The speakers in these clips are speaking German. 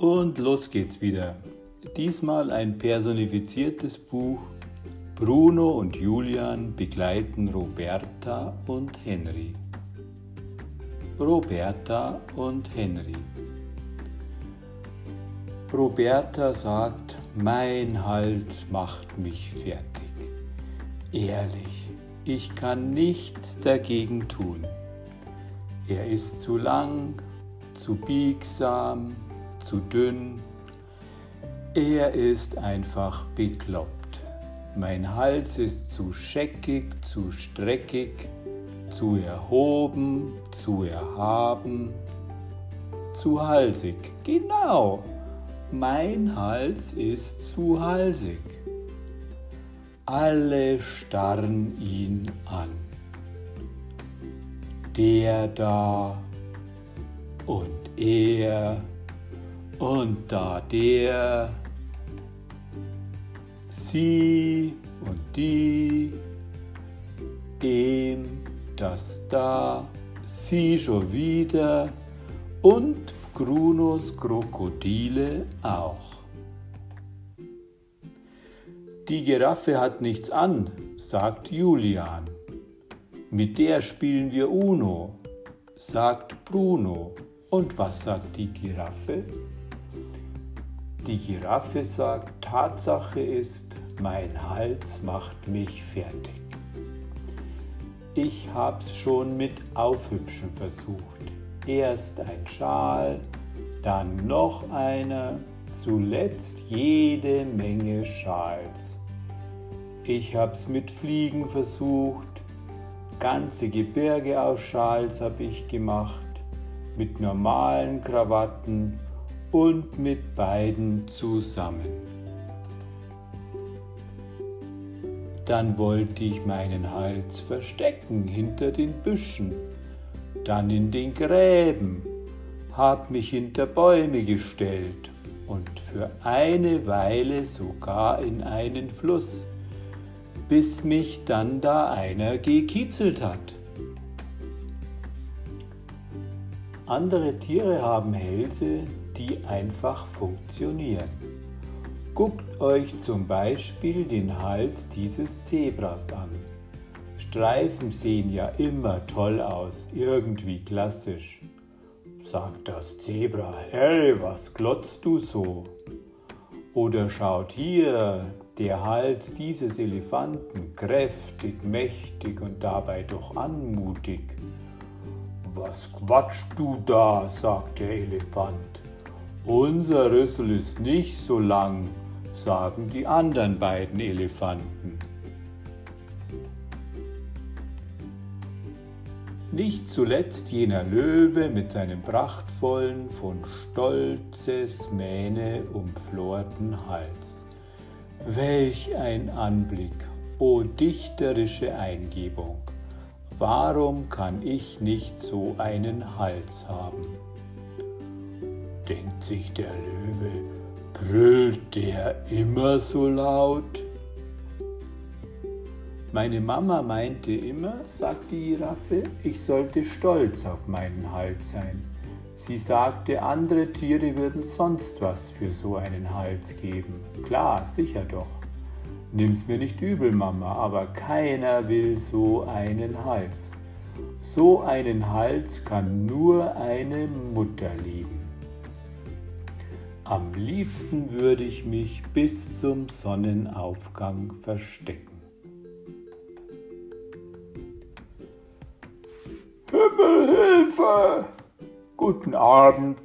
Und los geht's wieder. Diesmal ein personifiziertes Buch. Bruno und Julian begleiten Roberta und Henry. Roberta und Henry. Roberta sagt, mein Hals macht mich fertig. Ehrlich, ich kann nichts dagegen tun. Er ist zu lang, zu biegsam, zu dünn. Er ist einfach bekloppt. Mein Hals ist zu scheckig, zu streckig, zu erhoben, zu erhaben, zu halsig. Genau, mein Hals ist zu halsig. Alle starren ihn an. Der da und er und da der, sie und die, ihm, das da, sie schon wieder und Grunos Krokodile auch. Die Giraffe hat nichts an, sagt Julian. Mit der spielen wir Uno, sagt Bruno. Und was sagt die Giraffe? Die Giraffe sagt, Tatsache ist, mein Hals macht mich fertig. Ich hab's schon mit Aufhübschen versucht. Erst ein Schal, dann noch einer, zuletzt jede Menge Schals. Ich hab's mit Fliegen versucht, ganze Gebirge aus Schals hab ich gemacht, mit normalen Krawatten und mit beiden zusammen. Dann wollte ich meinen Hals verstecken hinter den Büschen, dann in den Gräben, hab mich hinter Bäume gestellt und für eine Weile sogar in einen Fluss, bis mich dann da einer gekitzelt hat. Andere Tiere haben Hälse, die einfach funktionieren. Guckt euch zum Beispiel den Hals dieses Zebras an. Streifen sehen ja immer toll aus, irgendwie klassisch. Sagt das Zebra, hey, was glotzt du so? Oder schaut hier, der Hals dieses Elefanten, kräftig, mächtig und dabei doch anmutig. Was quatschst du da? sagt der Elefant. Unser Rüssel ist nicht so lang, sagen die anderen beiden Elefanten. Nicht zuletzt jener Löwe mit seinem prachtvollen, von stolzes Mähne umflorten Hals. Welch ein Anblick, o dichterische Eingebung! Warum kann ich nicht so einen Hals haben? Denkt sich der Löwe, brüllt der immer so laut? Meine Mama meinte immer, sagt die Giraffe, ich sollte stolz auf meinen Hals sein. Sie sagte, andere Tiere würden sonst was für so einen Hals geben. Klar, sicher doch. Nimm's mir nicht übel, Mama, aber keiner will so einen Hals. So einen Hals kann nur eine Mutter lieben. Am liebsten würde ich mich bis zum Sonnenaufgang verstecken. Himmelhilfe! Guten Abend,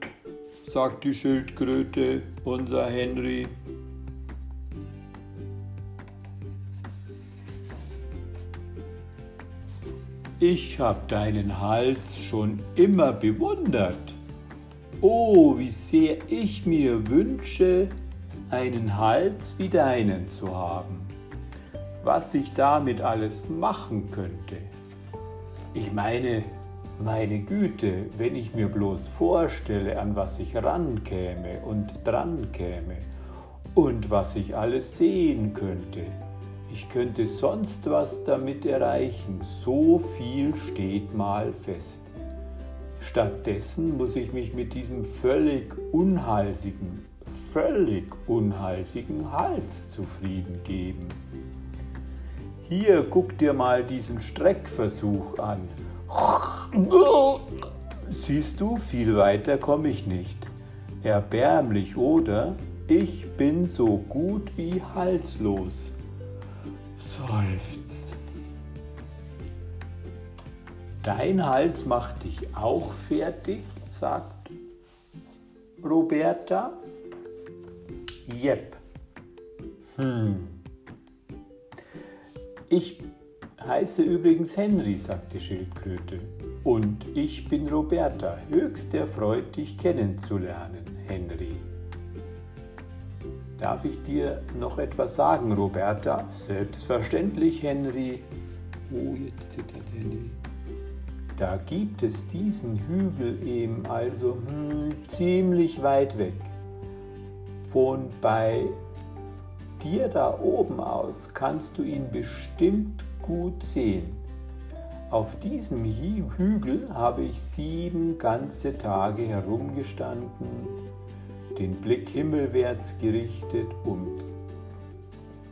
sagt die Schildkröte, unser Henry. Ich hab deinen Hals schon immer bewundert. Oh, wie sehr ich mir wünsche, einen Hals wie deinen zu haben. Was ich damit alles machen könnte. Ich meine, meine Güte, wenn ich mir bloß vorstelle, an was ich rankäme und dran käme und was ich alles sehen könnte. Ich könnte sonst was damit erreichen. So viel steht mal fest. Stattdessen muss ich mich mit diesem völlig unhalsigen, völlig unhalsigen Hals zufrieden geben. Hier guck dir mal diesen Streckversuch an. Siehst du, viel weiter komme ich nicht. Erbärmlich, oder? Ich bin so gut wie halslos. Seufzt. Dein Hals macht dich auch fertig, sagt Roberta. Jep. Hm. Ich heiße übrigens Henry, sagt die Schildkröte. Und ich bin Roberta, höchst erfreut, dich kennenzulernen, Henry. Darf ich dir noch etwas sagen, Roberta? Selbstverständlich, Henry. Oh, jetzt zittert Henry. Da gibt es diesen Hügel eben, also hm, ziemlich weit weg. Von bei dir da oben aus kannst du ihn bestimmt gut sehen. Auf diesem Hügel habe ich sieben ganze Tage herumgestanden, den Blick himmelwärts gerichtet und,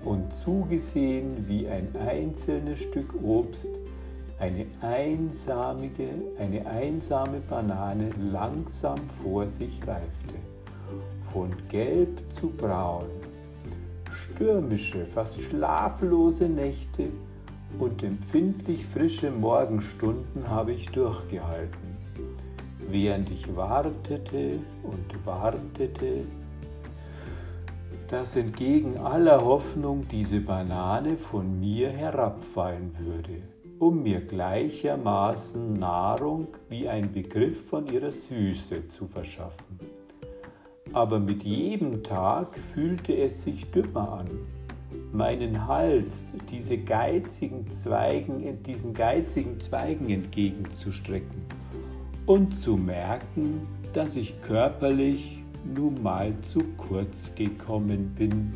und zugesehen, wie ein einzelnes Stück Obst, eine einsamige, eine einsame Banane langsam vor sich reifte, von gelb zu braun. Stürmische, fast schlaflose Nächte und empfindlich frische Morgenstunden habe ich durchgehalten, während ich wartete und wartete, dass entgegen aller Hoffnung diese Banane von mir herabfallen würde, um mir gleichermaßen Nahrung wie ein Begriff von ihrer Süße zu verschaffen aber mit jedem Tag fühlte es sich dümmer an. Meinen Hals diese geizigen Zweigen, diesen geizigen Zweigen entgegenzustrecken und zu merken, dass ich körperlich nun mal zu kurz gekommen bin.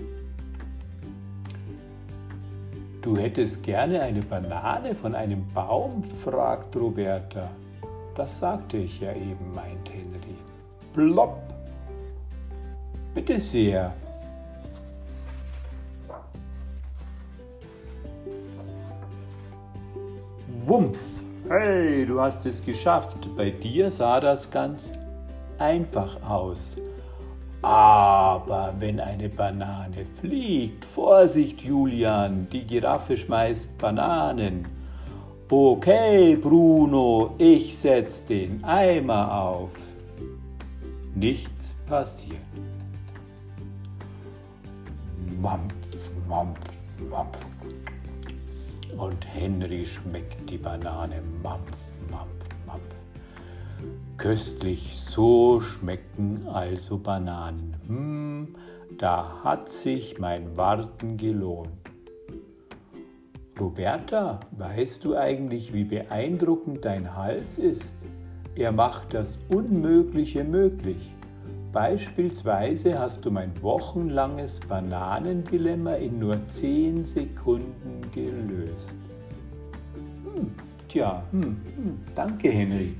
Du hättest gerne eine Banane von einem Baum? fragt Roberta. Das sagte ich ja eben, meint Henry. Plopp! Bitte sehr. Wumms! Hey, du hast es geschafft. Bei dir sah das ganz einfach aus. Aber wenn eine Banane fliegt, Vorsicht Julian, die Giraffe schmeißt Bananen. Okay, Bruno, ich setz den Eimer auf. Nichts passiert. Mampf, Mampf, Mampf. Und Henry schmeckt die Banane. Mampf. Köstlich, so schmecken also Bananen. Hm, da hat sich mein Warten gelohnt. Roberta, weißt du eigentlich, wie beeindruckend dein Hals ist? Er macht das Unmögliche möglich. Beispielsweise hast du mein wochenlanges Bananendilemma in nur 10 Sekunden gelöst. Hm, tja, hm, hm, danke Henry.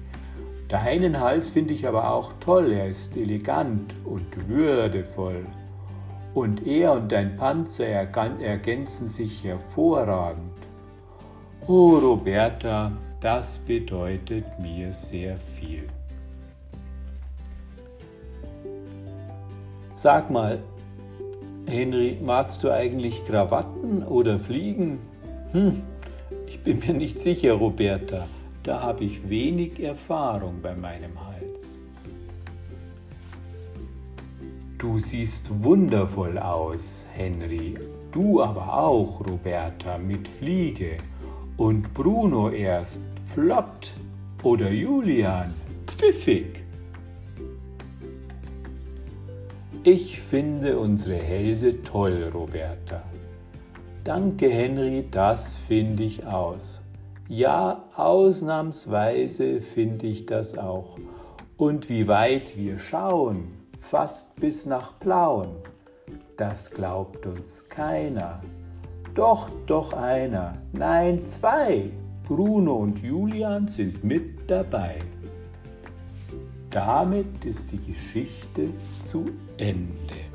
Deinen Hals finde ich aber auch toll, er ist elegant und würdevoll. Und er und dein Panzer ergänzen sich hervorragend. Oh Roberta, das bedeutet mir sehr viel. Sag mal, Henry, magst du eigentlich Krawatten oder Fliegen? Hm, ich bin mir nicht sicher, Roberta. Da habe ich wenig Erfahrung bei meinem Hals. Du siehst wundervoll aus, Henry. Du aber auch, Roberta, mit Fliege. Und Bruno erst flott. Oder Julian, pfiffig. Ich finde unsere Hälse toll, Roberta. Danke, Henry, das finde ich aus. Ja, ausnahmsweise finde ich das auch. Und wie weit wir schauen, fast bis nach Plauen, das glaubt uns keiner. Doch, doch einer, nein zwei, Bruno und Julian sind mit dabei. damit ist die Geschichte zu Ende.